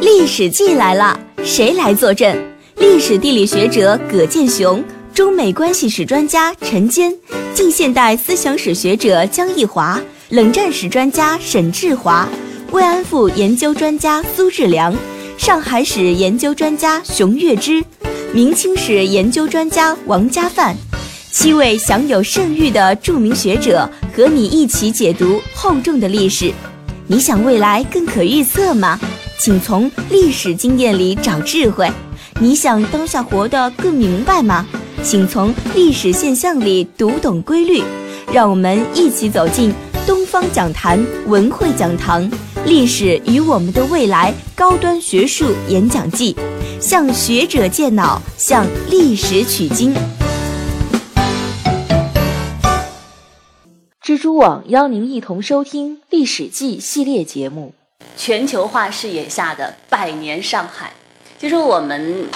历史记来了，谁来坐镇？历史地理学者葛剑雄，中美关系史专家陈坚，近现代思想史学者江毅华，冷战史专家沈志华，慰安妇研究专家苏志良，上海史研究专家熊月之，明清史研究专家王家范，七位享有盛誉的著名学者和你一起解读厚重的历史。你想未来更可预测吗？请从历史经验里找智慧。你想当下活得更明白吗？请从历史现象里读懂规律。让我们一起走进东方讲坛文汇讲堂《历史与我们的未来》高端学术演讲季，向学者借脑，向历史取经。蜘蛛网邀您一同收听《历史记》系列节目。全球化视野下的百年上海，其实我们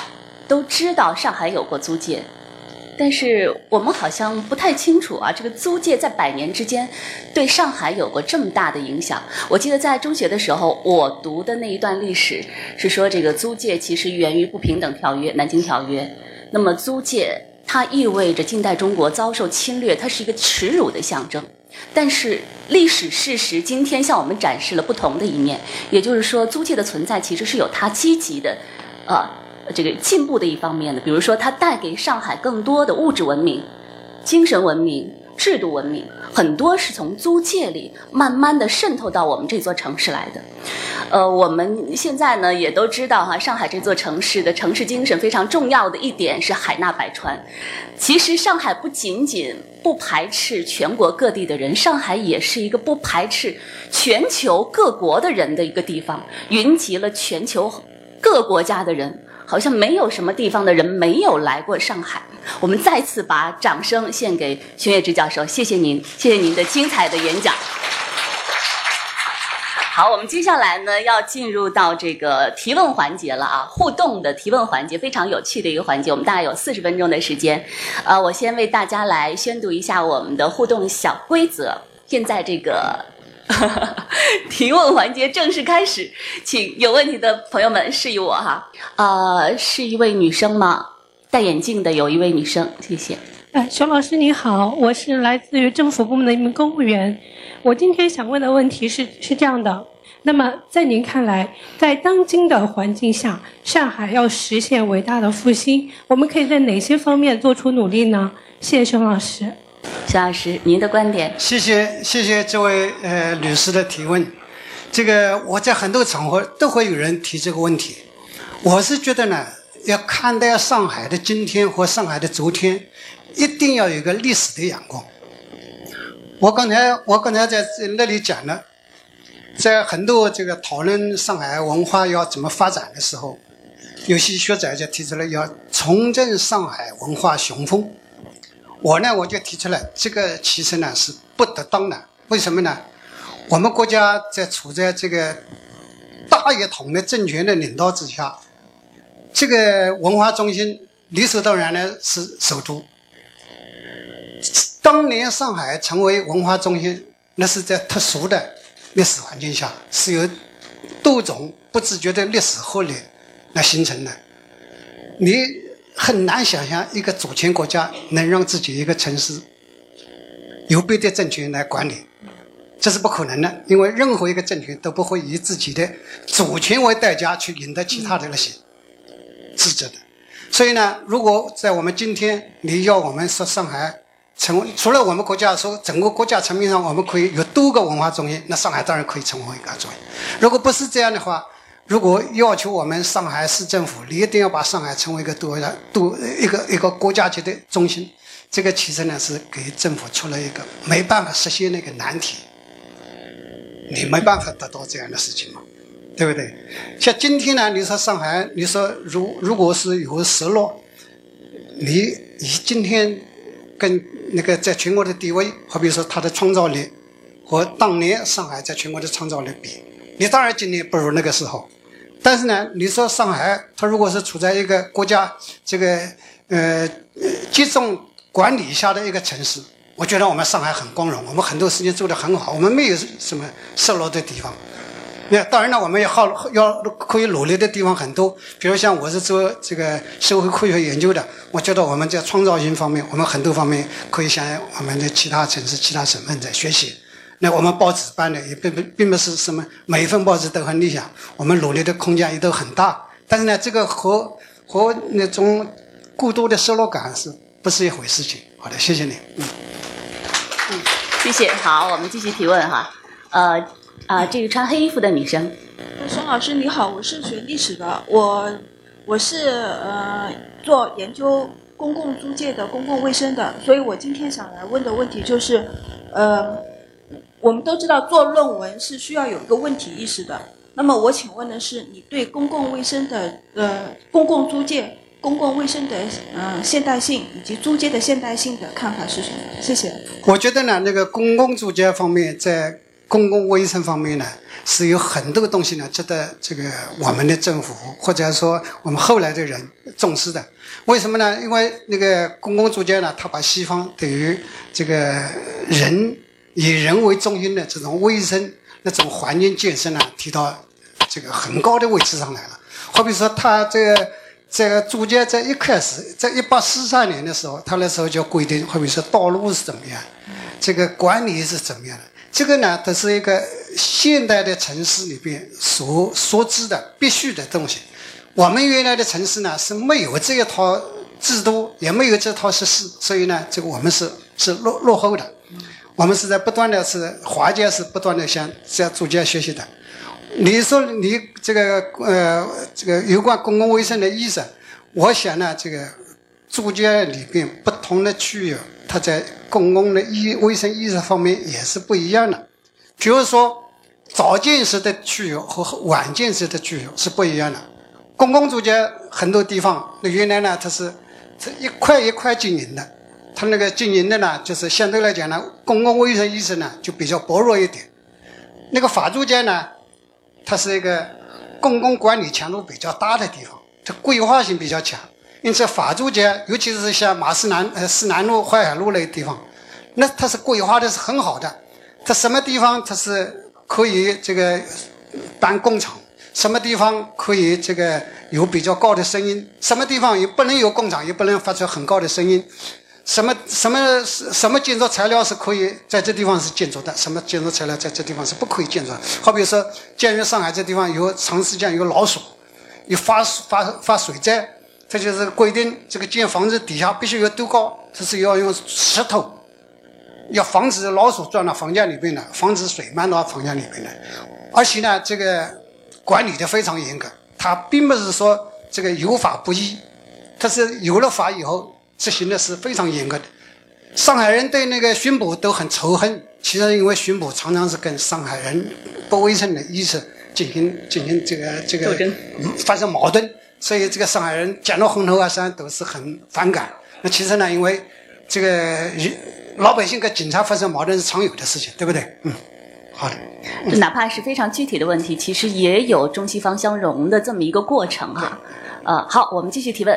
都知道上海有过租界，但是我们好像不太清楚啊，这个租界在百年之间对上海有过这么大的影响。我记得在中学的时候，我读的那一段历史是说，这个租界其实源于不平等条约——南京条约。那么租界它意味着近代中国遭受侵略，它是一个耻辱的象征。但是历史事实今天向我们展示了不同的一面，也就是说，租界的存在其实是有它积极的，呃，这个进步的一方面的。比如说，它带给上海更多的物质文明、精神文明。制度文明很多是从租界里慢慢的渗透到我们这座城市来的，呃，我们现在呢也都知道哈，上海这座城市的城市精神非常重要的一点是海纳百川。其实上海不仅仅不排斥全国各地的人，上海也是一个不排斥全球各国的人的一个地方，云集了全球各国家的人。好像没有什么地方的人没有来过上海。我们再次把掌声献给熊月之教授，谢谢您，谢谢您的精彩的演讲。好，我们接下来呢要进入到这个提问环节了啊，互动的提问环节，非常有趣的一个环节。我们大概有四十分钟的时间，呃，我先为大家来宣读一下我们的互动小规则。现在这个。提问环节正式开始，请有问题的朋友们示意我哈。呃，是一位女生吗？戴眼镜的有一位女生，谢谢。哎，熊老师你好，我是来自于政府部门的一名公务员。我今天想问的问题是是这样的：那么在您看来，在当今的环境下，上海要实现伟大的复兴，我们可以在哪些方面做出努力呢？谢谢熊老师。熊老师，您的观点？谢谢谢谢这位呃女士的提问。这个我在很多场合都会有人提这个问题。我是觉得呢，要看待上海的今天和上海的昨天，一定要有一个历史的眼光。我刚才我刚才在那里讲了，在很多这个讨论上海文化要怎么发展的时候，有些学者就提出了要重振上海文化雄风。我呢，我就提出来，这个其实呢是不得当的。为什么呢？我们国家在处在这个大一统的政权的领导之下，这个文化中心理所当然的是首都。当年上海成为文化中心，那是在特殊的历史环境下，是由多种不自觉的历史合力来形成的。你。很难想象一个主权国家能让自己一个城市由别的政权来管理，这是不可能的。因为任何一个政权都不会以自己的主权为代价去赢得其他的那些职责的。所以呢，如果在我们今天你要我们说上海成为除了我们国家说整个国家层面上我们可以有多个文化中心，那上海当然可以成为一个中心。如果不是这样的话，如果要求我们上海市政府，你一定要把上海成为一个多的多一个一个国家级的中心，这个其实呢是给政府出了一个没办法实现的一个难题。你没办法得到这样的事情嘛，对不对？像今天呢，你说上海，你说如如果是有失落，你以今天跟那个在全国的地位，好比说它的创造力和当年上海在全国的创造力比。你当然今年不如那个时候，但是呢，你说上海，它如果是处在一个国家这个呃集中管理下的一个城市，我觉得我们上海很光荣，我们很多事情做得很好，我们没有什么失落的地方。那当然了，我们也好要可以努力的地方很多。比如像我是做这个社会科学研究的，我觉得我们在创造性方面，我们很多方面可以向我们的其他城市、其他省份在学习。那我们报纸办的也并不并不是什么每一份报纸都很理想，我们努力的空间也都很大。但是呢，这个和和那种过多的失落感是不是一回事情？好的，谢谢你。嗯，嗯，谢谢。好，我们继续提问哈。呃，啊，这个穿黑衣服的女生。孙老师你好，我是学历史的，我我是呃做研究公共租界的公共卫生的，所以我今天想来问的问题就是，呃。我们都知道做论文是需要有一个问题意识的。那么我请问的是，你对公共卫生的呃公共租界、公共卫生的呃现代性以及租界的现代性的看法是什么？谢谢。我觉得呢，那个公共租界方面，在公共卫生方面呢，是有很多东西呢值得这个我们的政府或者说我们后来的人重视的。为什么呢？因为那个公共租界呢，它把西方对于这个人。以人为中心的这种卫生、那种环境建设呢，提到这个很高的位置上来了。好比说，他这个这个租界在一开始，在一八四三年的时候，他那时候就规定，好比说道路是怎么样，这个管理是怎么样的。这个呢，它是一个现代的城市里边所所知的必须的东西。我们原来的城市呢是没有这一套制度，也没有这套设施，所以呢，这个我们是是落落后的。我们是在不断的是华界是不断的向在逐渐学习的。你说你这个呃这个有关公共卫生的意识，我想呢这个租界里边不同的区域，它在公共的医卫生意识方面也是不一样的。比如说早建设的区域和晚建设的区域是不一样的。公共租界很多地方，那原来呢它是这一块一块经营的。它那个经营的呢，就是相对来讲呢，公共卫生意识呢就比较薄弱一点。那个法租界呢，它是一个公共管理强度比较大的地方，它规划性比较强。因此，法租界，尤其是像马市南、呃市南路、淮海路那地方，那它是规划的是很好的。它什么地方它是可以这个办工厂，什么地方可以这个有比较高的声音，什么地方也不能有工厂，也不能发出很高的声音。什么什么什么建筑材料是可以在这地方是建筑的？什么建筑材料在这地方是不可以建筑？好比说，鉴于上海这地方有长时间有老鼠，有发发发水灾，这就是规定这个建房子底下必须有多高？这是要用石头，要防止老鼠钻到房间里边来，防止水漫到房间里边来。而且呢，这个管理的非常严格，它并不是说这个有法不依，它是有了法以后。执行的是非常严格的，上海人对那个巡捕都很仇恨。其实因为巡捕常常是跟上海人不卫生的意识进行进行这个这个发生矛盾，所以这个上海人见到红头啊山都是很反感。那其实呢，因为这个老百姓跟警察发生矛盾是常有的事情，对不对？嗯，好的。就哪怕是非常具体的问题，其实也有中西方相融的这么一个过程哈。呃，好，我们继续提问。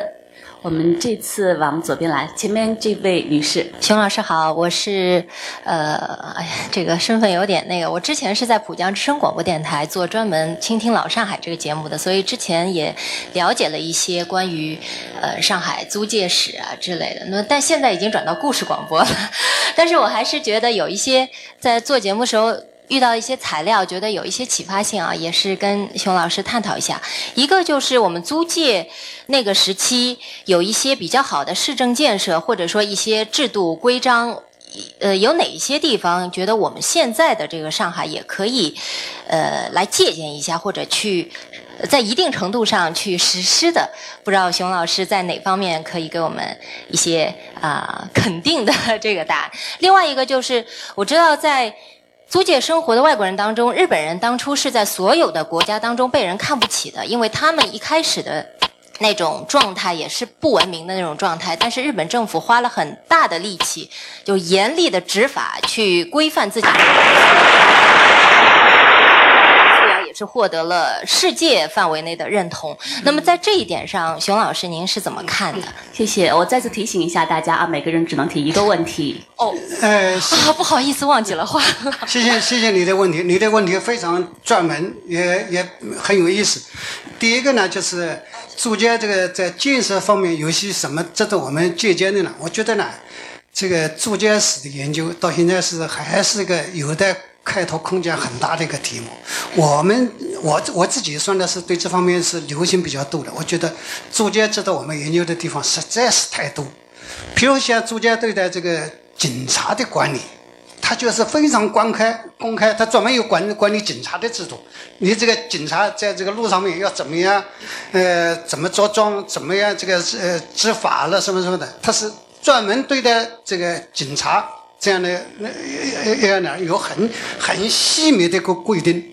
我们这次往左边来，前面这位女士，熊老师好，我是，呃，哎呀，这个身份有点那个，我之前是在浦江之声广播电台做专门倾听老上海这个节目的，所以之前也了解了一些关于呃上海租界史啊之类的。那但现在已经转到故事广播了，但是我还是觉得有一些在做节目时候。遇到一些材料，觉得有一些启发性啊，也是跟熊老师探讨一下。一个就是我们租界那个时期有一些比较好的市政建设，或者说一些制度规章，呃，有哪一些地方觉得我们现在的这个上海也可以，呃，来借鉴一下，或者去在一定程度上去实施的？不知道熊老师在哪方面可以给我们一些啊肯定的这个答案。另外一个就是我知道在。租界生活的外国人当中，日本人当初是在所有的国家当中被人看不起的，因为他们一开始的那种状态也是不文明的那种状态。但是日本政府花了很大的力气，就严厉的执法去规范自己。是获得了世界范围内的认同。那么在这一点上，熊老师您是怎么看的？谢谢。我再次提醒一下大家啊，每个人只能提一个问题。哦，呃，啊，不好意思，忘记了话。谢谢谢谢你的问题，你的问题非常专门，也也很有意思。第一个呢，就是租界这个在建设方面有些什么值得我们借鉴的呢？我觉得呢，这个住建史的研究到现在是还是个有待开拓空间很大的一个题目。我们我我自己算的是对这方面是留心比较多的。我觉得租界值得我们研究的地方实在是太多。比如像租界对待这个警察的管理，他就是非常公开公开，他专门有管管理警察的制度。你这个警察在这个路上面要怎么样，呃，怎么着装，怎么样这个呃执法了什么什么的，他是专门对待这个警察这样的呃呃呢有很很细密的一个规定。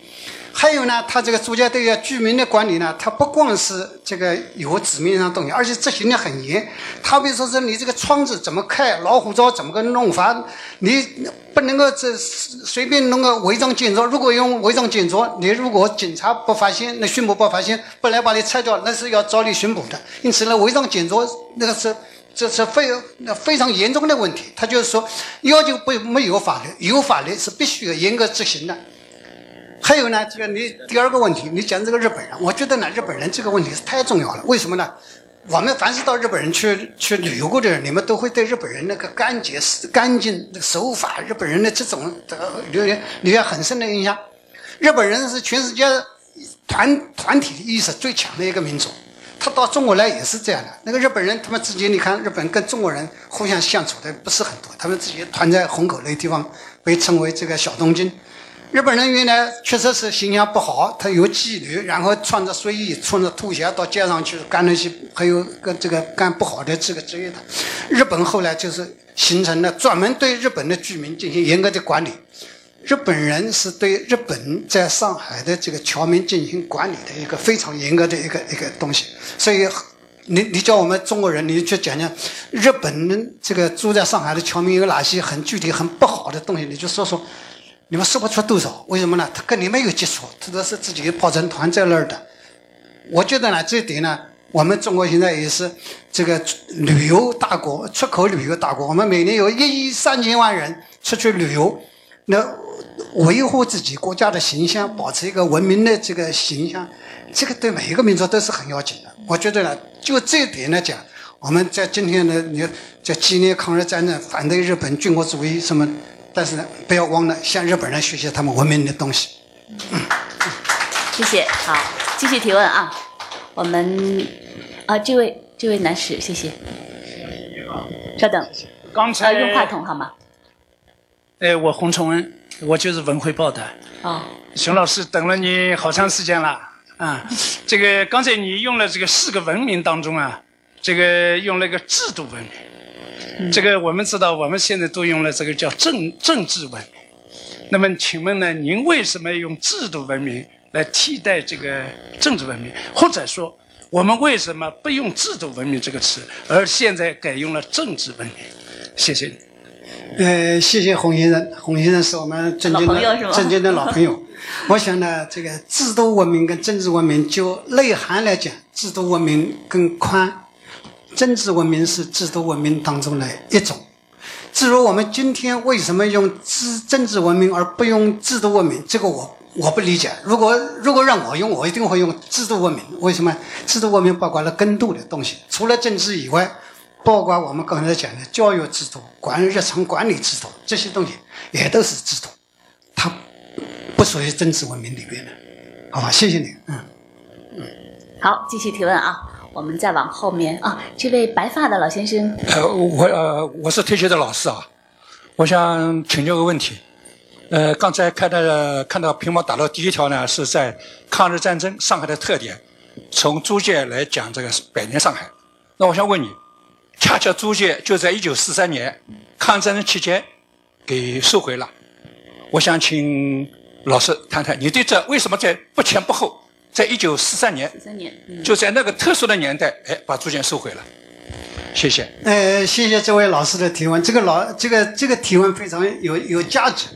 还有呢，他这个住家对于居民的管理呢，他不光是这个有纸面上东西，而且执行的很严。他比如说是你这个窗子怎么开，老虎灶怎么个弄法，你不能够这随便弄个违章建筑。如果用违章建筑，你如果警察不发现，那巡捕不发现，不来把你拆掉，那是要找你巡捕的。因此呢，违章建筑那个是这是非那非常严重的问题。他就是说，要求不没有法律，有法律是必须要严格执行的。还有呢，这个你第二个问题，你讲这个日本人，我觉得呢，日本人这个问题是太重要了。为什么呢？我们凡是到日本人去去旅游过的人，你们都会对日本人那个干洁、干净那个、守法，日本人的这种这个留留留下很深的印象。日本人是全世界团团体意识最强的一个民族，他到中国来也是这样的。那个日本人他们自己，你看日本跟中国人互相相处的不是很多，他们自己团在虹口那地方，被称为这个小东京。日本人原来确实是形象不好，他有纪律，然后穿着睡衣、穿着拖鞋到街上去干那些，还有个这个干不好的这个职业的。日本后来就是形成了专门对日本的居民进行严格的管理。日本人是对日本在上海的这个侨民进行管理的一个非常严格的一个一个东西。所以，你你叫我们中国人，你去讲讲日本人这个住在上海的侨民有哪些很具体很不好的东西，你就说说。你们说不出多少，为什么呢？他跟你没有接触，他都是自己跑成团在那儿的。我觉得呢，这一点呢，我们中国现在也是这个旅游大国，出口旅游大国。我们每年有一亿三千万人出去旅游，那维护自己国家的形象，保持一个文明的这个形象，这个对每一个民族都是很要紧的。我觉得呢，就这一点来讲，我们在今天呢你在纪念抗日战争，反对日本军国主义什么。但是呢，不要忘了向日本人学习他们文明的东西。谢谢，好，继续提问啊。我们啊，这位这位男士，谢谢。稍等，刚才用话筒好吗？哎，我洪崇文，我就是文汇报的。啊，熊老师等了你好长时间了啊。这个刚才你用了这个四个文明当中啊，这个用了个制度文明。这个我们知道，我们现在都用了这个叫政政治文明。那么，请问呢，您为什么用制度文明来替代这个政治文明？或者说，我们为什么不用制度文明这个词，而现在改用了政治文明？谢谢你。呃，谢谢洪先生，洪先生是我们正经的正经的老朋友。我想呢，这个制度文明跟政治文明就内涵来讲，制度文明更宽。政治文明是制度文明当中的一种。至于我们今天为什么用制政治文明而不用制度文明，这个我我不理解。如果如果让我用，我一定会用制度文明。为什么？制度文明包括了更多的东西，除了政治以外，包括我们刚才讲的教育制度、管日常管理制度这些东西，也都是制度，它不属于政治文明里边的。好吧，谢谢你。嗯嗯，好，继续提问啊。我们再往后面啊，这位白发的老先生。呃，我呃，我是退休的老师啊，我想请教个问题。呃，刚才看到看到屏幕打到第一条呢，是在抗日战争上海的特点，从租界来讲这个百年上海。那我想问你，恰恰租界就在一九四三年抗战争期间给收回了。我想请老师谈谈，你对这为什么在不前不后？在一九四三年，就在那个特殊的年代，哎，把租界收回了。谢谢。呃，谢谢这位老师的提问。这个老，这个这个提问非常有有价值。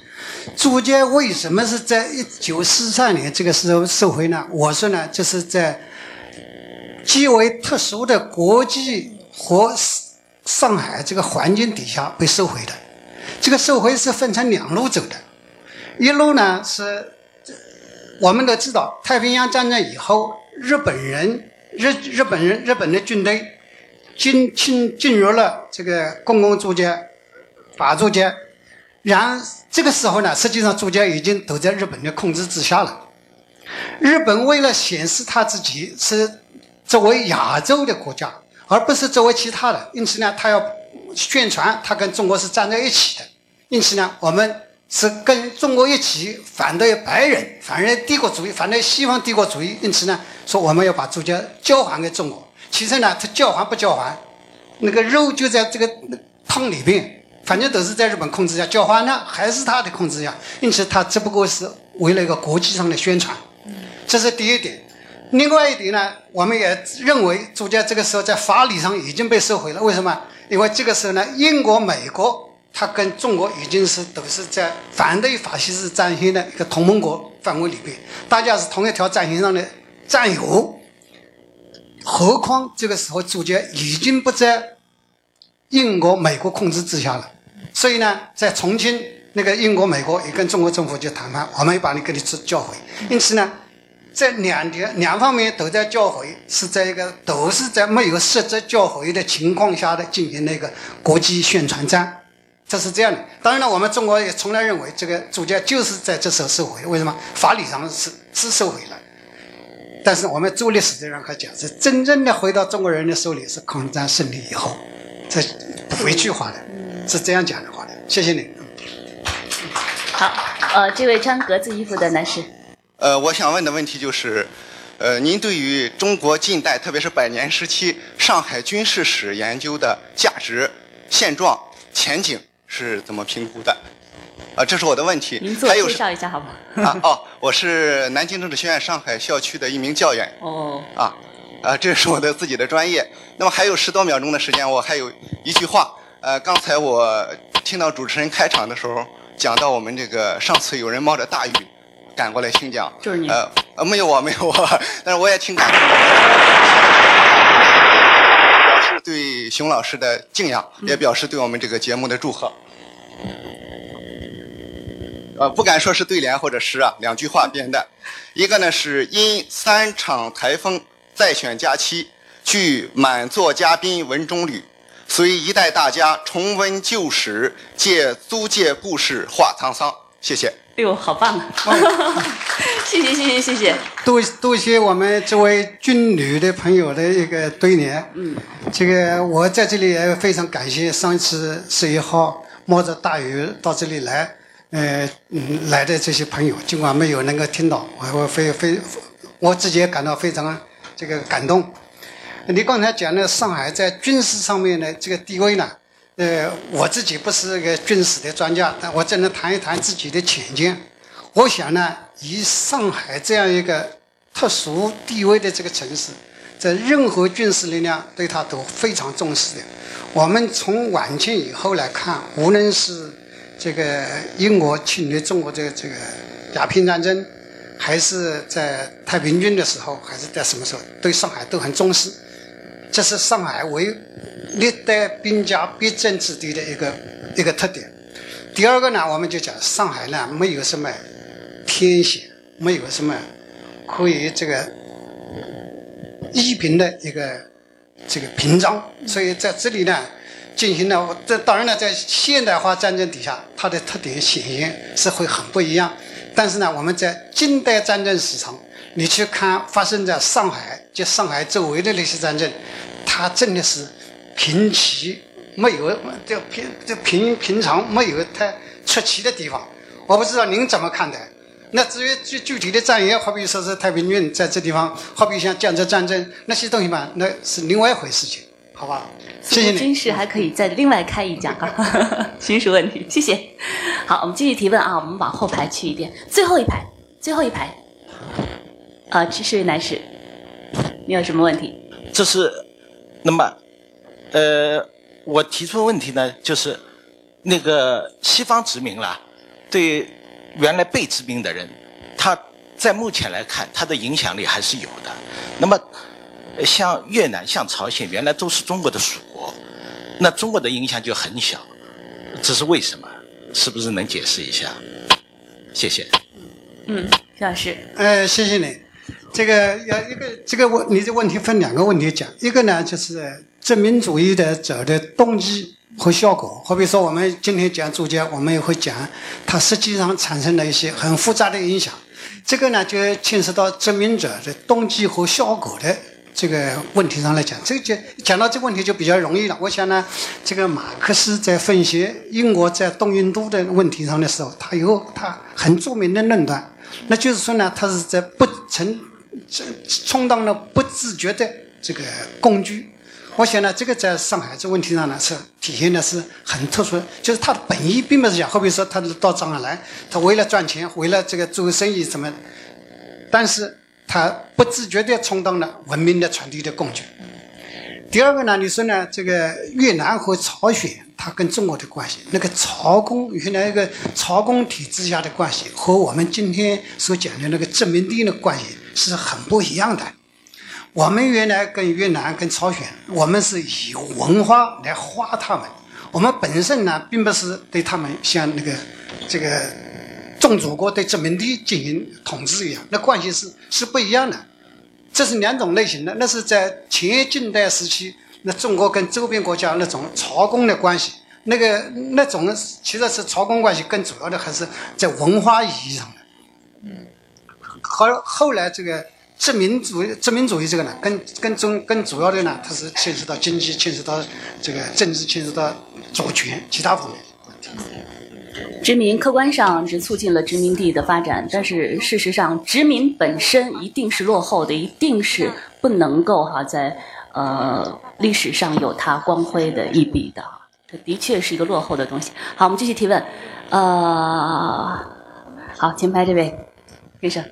租界为什么是在一九四三年这个时候收回呢？我说呢，就是在极为特殊的国际和上海这个环境底下被收回的。这个收回是分成两路走的，一路呢是我们都知道，太平洋战争以后，日本人日日本人日本的军队进进进入了这个公共租界、法租界。然这个时候呢，实际上租界已经都在日本的控制之下了。日本为了显示他自己是作为亚洲的国家，而不是作为其他的，因此呢，他要宣传他跟中国是站在一起的。因此呢，我们是跟中国一起反对白人、反对帝国主义、反对西方帝国主义。因此呢，说我们要把租界交还给中国。其实呢，他交还不交还，那个肉就在这个汤里边。反正都是在日本控制下，交还呢还是他的控制下，因此他只不过是为了一个国际上的宣传，这是第一点。另外一点呢，我们也认为租界这个时候在法理上已经被收回了。为什么？因为这个时候呢，英国、美国它跟中国已经是都是在反对法西斯战线的一个同盟国范围里边，大家是同一条战线上的战友。何况这个时候租界已经不在英国、美国控制之下了。所以呢，在重庆，那个英国、美国也跟中国政府就谈判，我们把你给你交回。因此呢，这两点两方面都在交回，是在一个都是在没有实质交回的情况下的进行那个国际宣传战，这是这样的。当然了，我们中国也从来认为这个租界就是在这时候收回，为什么？法理上是是收回了，但是我们做历史的人还讲，是真正的回到中国人的手里是抗战胜利以后，这不会去化的。是这样讲的话的，谢谢你。好，呃，这位穿格子衣服的男士。呃，我想问的问题就是，呃，您对于中国近代，特别是百年时期上海军事史研究的价值、现状、前景是怎么评估的？啊，这是我的问题。您自我介绍一下好吗？啊，哦，我是南京政治学院上海校区的一名教员。哦。啊，啊，这是我的自己的专业。那么还有十多秒钟的时间，我还有一句话。呃，刚才我听到主持人开场的时候讲到我们这个上次有人冒着大雨赶过来听讲，就是你呃呃没有我 没有我，但是我也挺感动，表示对熊老师的敬仰，也表示对我们这个节目的祝贺。呃，不敢说是对联或者诗啊，两句话编的，一个呢是因三场台风再选佳期，据满座嘉宾文中旅。随一代大家重温旧史，借租界故事话沧桑。谢谢。哎呦，好棒啊！谢谢谢谢谢谢。多多谢我们这位军旅的朋友的一个对联。嗯。这个我在这里也非常感谢上一次十一号冒着大雨到这里来，呃，嗯，来的这些朋友，尽管没有能够听到，我我非非我自己也感到非常这个感动。你刚才讲的上海在军事上面的这个地位呢？呃，我自己不是个军事的专家，但我只能谈一谈自己的浅见。我想呢，以上海这样一个特殊地位的这个城市，在任何军事力量对它都非常重视的。我们从晚清以后来看，无论是这个英国侵略中国这个这个鸦片战争，还是在太平军的时候，还是在什么时候，对上海都很重视。这是上海为历代兵家必争之地的一个一个特点。第二个呢，我们就讲上海呢没有什么天险，没有什么可以这个依凭的一个这个屏障，所以在这里呢进行了。这当然呢，在现代化战争底下，它的特点显现是会很不一样。但是呢，我们在近代战争史上。你去看发生在上海及上海周围的那些战争，它真的是平齐，没有就平就平平常，没有太出奇的地方。我不知道您怎么看待？那至于具具体的战役，好比说是太平军在这地方，好比像江浙战争那些东西嘛，那是另外一回事情，好吧？谢谢你。军事还可以再另外开一讲啊，军事问题，谢谢。好，我们继续提问啊，我们往后排去一点，最后一排，最后一排。啊，这是位男士，你有什么问题？这是，那么，呃，我提出的问题呢，就是那个西方殖民了，对。对原来被殖民的人，他在目前来看，他的影响力还是有的。那么，像越南、像朝鲜，原来都是中国的属国，那中国的影响就很小，这是为什么？是不是能解释一下？谢谢。嗯，徐老师。呃，谢谢你。这个要一个这个问，你这问题分两个问题讲。一个呢，就是殖民主义的者的动机和效果。好比说，我们今天讲注解，我们也会讲它实际上产生了一些很复杂的影响。这个呢，就牵涉到殖民者的动机和效果的这个问题上来讲。这就讲到这个问题就比较容易了。我想呢，这个马克思在分析英国在东印度的问题上的时候，他有他很著名的论断，那就是说呢，他是在不成。这充当了不自觉的这个工具，我想呢，这个在上海这问题上呢是体现的是很特殊，就是他的本意并不是讲，好比说他到上海来，他为了赚钱，为了这个做生意什么，但是他不自觉地充当了文明的传递的工具。第二个呢，你说呢，这个越南和朝鲜，它跟中国的关系，那个朝贡原来一个朝贡体制下的关系，和我们今天所讲的那个殖民地的关系。是很不一样的。我们原来跟越南、跟朝鲜，我们是以文化来化他们。我们本身呢，并不是对他们像那个这个宗主国对殖民地进行统治一样，那关系是是不一样的。这是两种类型的。那是在前近代时期，那中国跟周边国家那种朝贡的关系，那个那种其实是朝贡关系，更主要的还是在文化意义上的。嗯。和后来这个殖民主义、殖民主义这个呢，更更重、更主要的呢，它是牵涉到经济、牵涉到这个政治、牵涉到主权其他方面。殖民客观上是促进了殖民地的发展，但是事实上，殖民本身一定是落后的，一定是不能够哈在呃历史上有它光辉的一笔的。这的确是一个落后的东西。好，我们继续提问。呃，好，前排这位先生。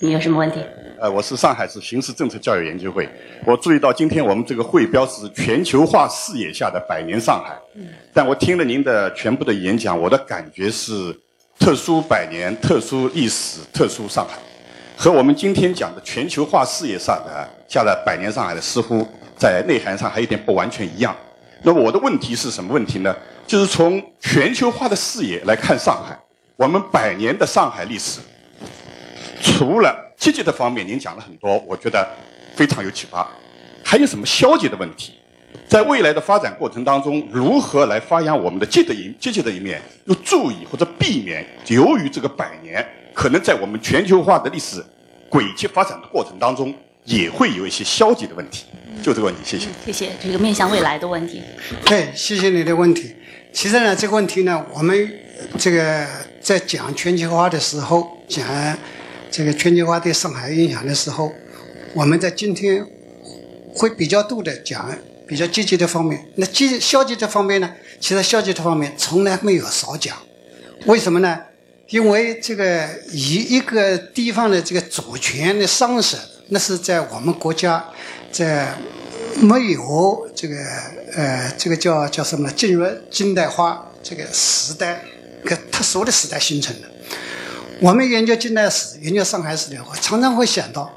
你有什么问题？呃，我是上海市刑事政策教育研究会。我注意到今天我们这个会标是全球化视野下的百年上海。嗯。但我听了您的全部的演讲，我的感觉是特殊百年、特殊历史、特殊上海，和我们今天讲的全球化视野上的下的百年上海的似乎在内涵上还有点不完全一样。那么我的问题是什么问题呢？就是从全球化的视野来看上海，我们百年的上海历史。除了积极的方面，您讲了很多，我觉得非常有启发。还有什么消极的问题？在未来的发展过程当中，如何来发扬我们的积极的一积极的一面，又注意或者避免由于这个百年可能在我们全球化的历史轨迹发展的过程当中，也会有一些消极的问题。就这个问题，谢谢。谢谢这个面向未来的问题。对，谢谢你的问题。其实呢，这个问题呢，我们这个在讲全球化的时候讲。这个全球化对上海影响的时候，我们在今天会比较多的讲比较积极的方面。那积消极的方面呢？其实消极的方面从来没有少讲。为什么呢？因为这个以一个地方的这个主权的丧失，那是在我们国家在没有这个呃这个叫叫什么？进入近代化这个时代个特殊的时代形成的。我们研究近代史、研究上海史的话，常常会想到，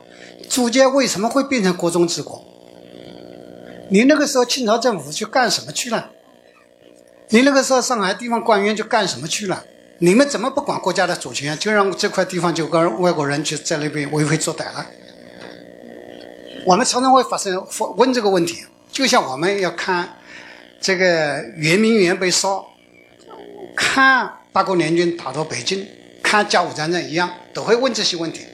朱家为什么会变成国中之国？你那个时候清朝政府去干什么去了？你那个时候上海地方官员去干什么去了？你们怎么不管国家的主权，就让这块地方就跟外国人就在那边为非作歹了？我们常常会发生问这个问题，就像我们要看这个圆明园被烧，看八国联军打到北京。看甲午战争一样，都会问这些问题。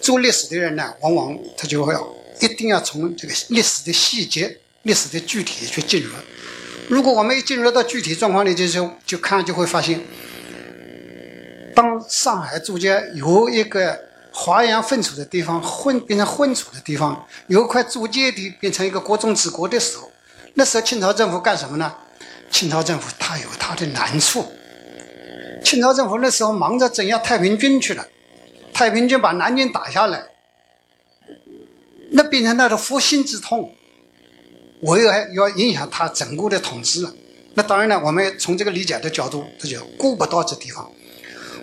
做历史的人呢，往往他就会一定要从这个历史的细节、历史的具体去进入。如果我们一进入到具体状况里，就就就看就会发现，当上海租界由一个华阳分处的地方混变成混处的地方，由块租界地变成一个国中之国的时候，那时候清朝政府干什么呢？清朝政府它有它的难处。清朝政府那时候忙着镇压太平军去了，太平军把南京打下来，那变成他的复兴之痛，我又还要影响他整个的统治了。那当然了，我们从这个理解的角度，这就顾不到这地方。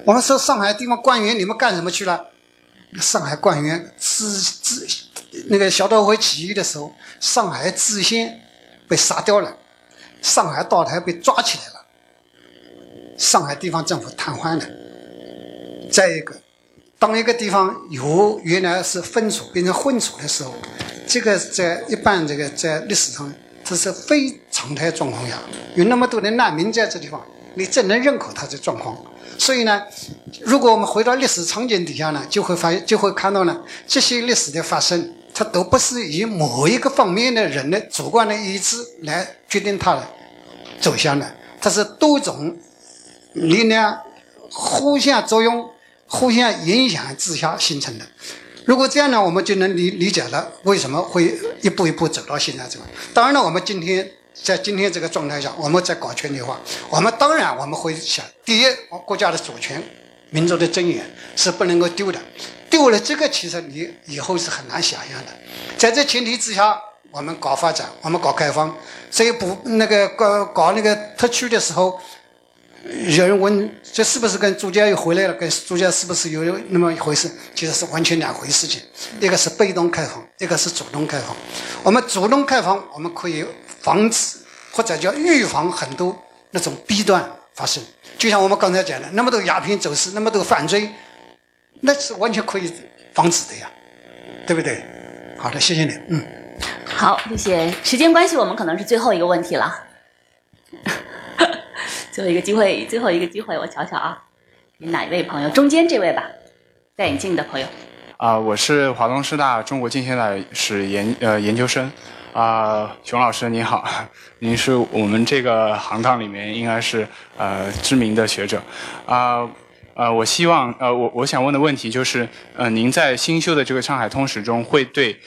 我们说上海地方官员，你们干什么去了？上海官员自自那个小刀会起义的时候，上海知县被杀掉了，上海道台被抓起来了，上海地方政府瘫痪了。再一个，当一个地方由原来是分处变成混处的时候，这个在一般这个在历史上这是非常态状况下，有那么多的难民在这地方，你怎能认可他的状况？所以呢，如果我们回到历史场景底下呢，就会发现就会看到呢，这些历史的发生，它都不是以某一个方面的人的主观的意志来决定它的走向的，它是多种力量互相作用、互相影响之下形成的。如果这样呢，我们就能理理解了为什么会一步一步走到现在这个。当然了，我们今天。在今天这个状态下，我们在搞全球化，我们当然我们会想，第一，国家的主权、民族的尊严是不能够丢的，丢了这个，其实你以后是很难想象的。在这前提之下，我们搞发展，我们搞开放，所以不那个搞搞那个特区的时候，有人问这是不是跟朱家又回来了？跟朱家是不是有那么一回事？其实是完全两回事情，一个是被动开放，一个是主动开放。我们主动开放，我们可以。防止或者叫预防很多那种弊端发生，就像我们刚才讲的，那么多鸦片走私，那么多犯罪，那是完全可以防止的呀，对不对？好的，谢谢你，嗯。好，谢谢。时间关系，我们可能是最后一个问题了，最后一个机会，最后一个机会，我瞧瞧啊，给哪一位朋友？中间这位吧，戴眼镜的朋友。啊，我是华东师大中国近现代史研呃研究生。啊，熊老师您好，您是我们这个行当里面应该是呃知名的学者，啊呃，我希望呃我我想问的问题就是呃您在新修的这个上海通史中会对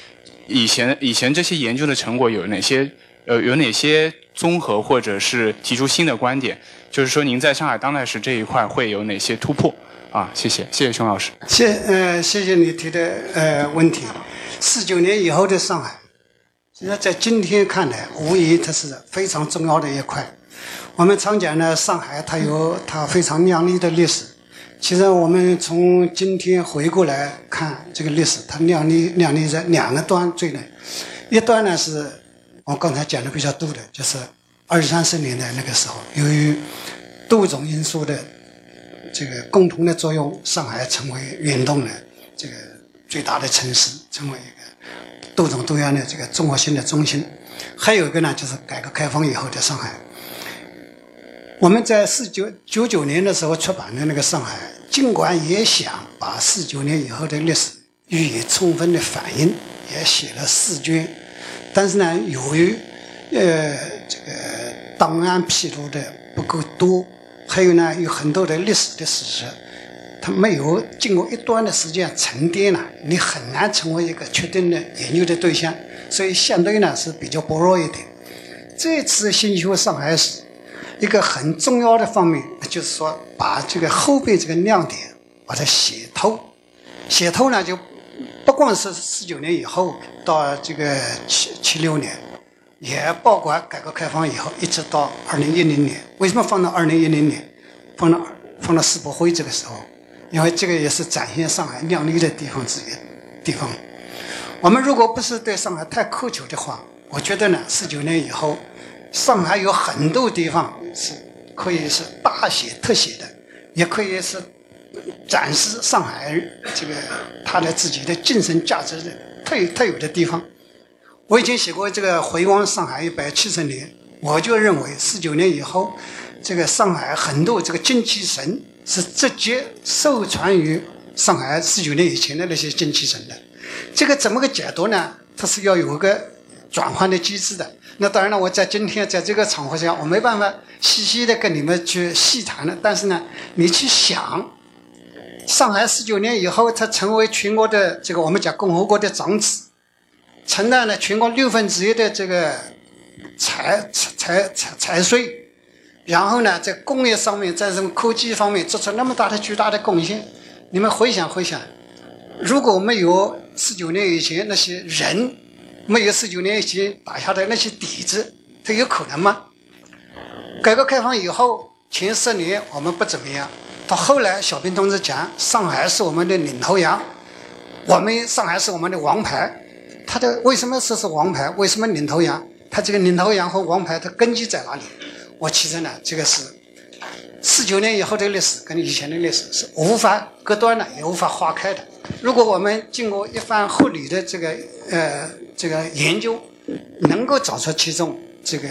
以前以前这些研究的成果有哪些呃有哪些综合或者是提出新的观点？就是说您在上海当代史这一块会有哪些突破？啊，谢谢谢谢熊老师。谢呃谢谢你提的呃问题，四九年以后的上海。实际上在今天看来，无疑它是非常重要的一块。我们常讲呢，上海它有它非常亮丽的历史。其实我们从今天回过来看这个历史，它亮丽亮丽在两个端最呢。一端呢是我刚才讲的比较多的，就是二三十年代那个时候，由于多种因素的这个共同的作用，上海成为运动的这个最大的城市，成为一个。多种多样的这个综合性的中心，还有一个呢，就是改革开放以后的上海。我们在四九九九年的时候出版的那个《上海》，尽管也想把四九年以后的历史予以充分的反映，也写了四卷，但是呢，由于呃这个档案披露的不够多，还有呢有很多的历史的事实。它没有经过一段的时间沉淀了，你很难成为一个确定的研究的对象，所以相对呢是比较薄弱一点。这次新修上海史一个很重要的方面，就是说把这个后边这个亮点把它写透。写透呢，就不光是四九年以后到这个七七六年，也包括改革开放以后一直到二零一零年。为什么放到二零一零年？放到放到世博会这个时候？因为这个也是展现上海靓丽的地方之一地方。我们如果不是对上海太苛求的话，我觉得呢，四九年以后，上海有很多地方是可以是大写特写的，也可以是展示上海这个他的自己的精神价值的特特有的地方。我以前写过这个回望上海一百七十年，我就认为四九年以后，这个上海很多这个精气神。是直接受传于上海四九年以前的那些精气神的，这个怎么个解读呢？它是要有一个转换的机制的。那当然了，我在今天在这个场合下，我没办法细细的跟你们去细谈了。但是呢，你去想，上海四九年以后，它成为全国的这个我们讲共和国的长子，承担了全国六分之一的这个财财财财税。然后呢，在工业上面，在这种科技方面做出那么大的巨大的贡献，你们回想回想，如果没有四九年以前那些人，没有四九年以前打下的那些底子，它有可能吗？改革开放以后前十年我们不怎么样，到后来小平同志讲上海是我们的领头羊，我们上海是我们的王牌。他的为什么说是王牌？为什么领头羊？他这个领头羊和王牌的根基在哪里？我其实呢，这个是四九年以后的历史跟以前的历史是无法隔断的，也无法划开的。如果我们经过一番合理的这个呃这个研究，能够找出其中这个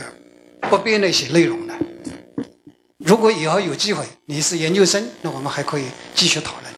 不变的一些内容来。如果以后有机会，你是研究生，那我们还可以继续讨论。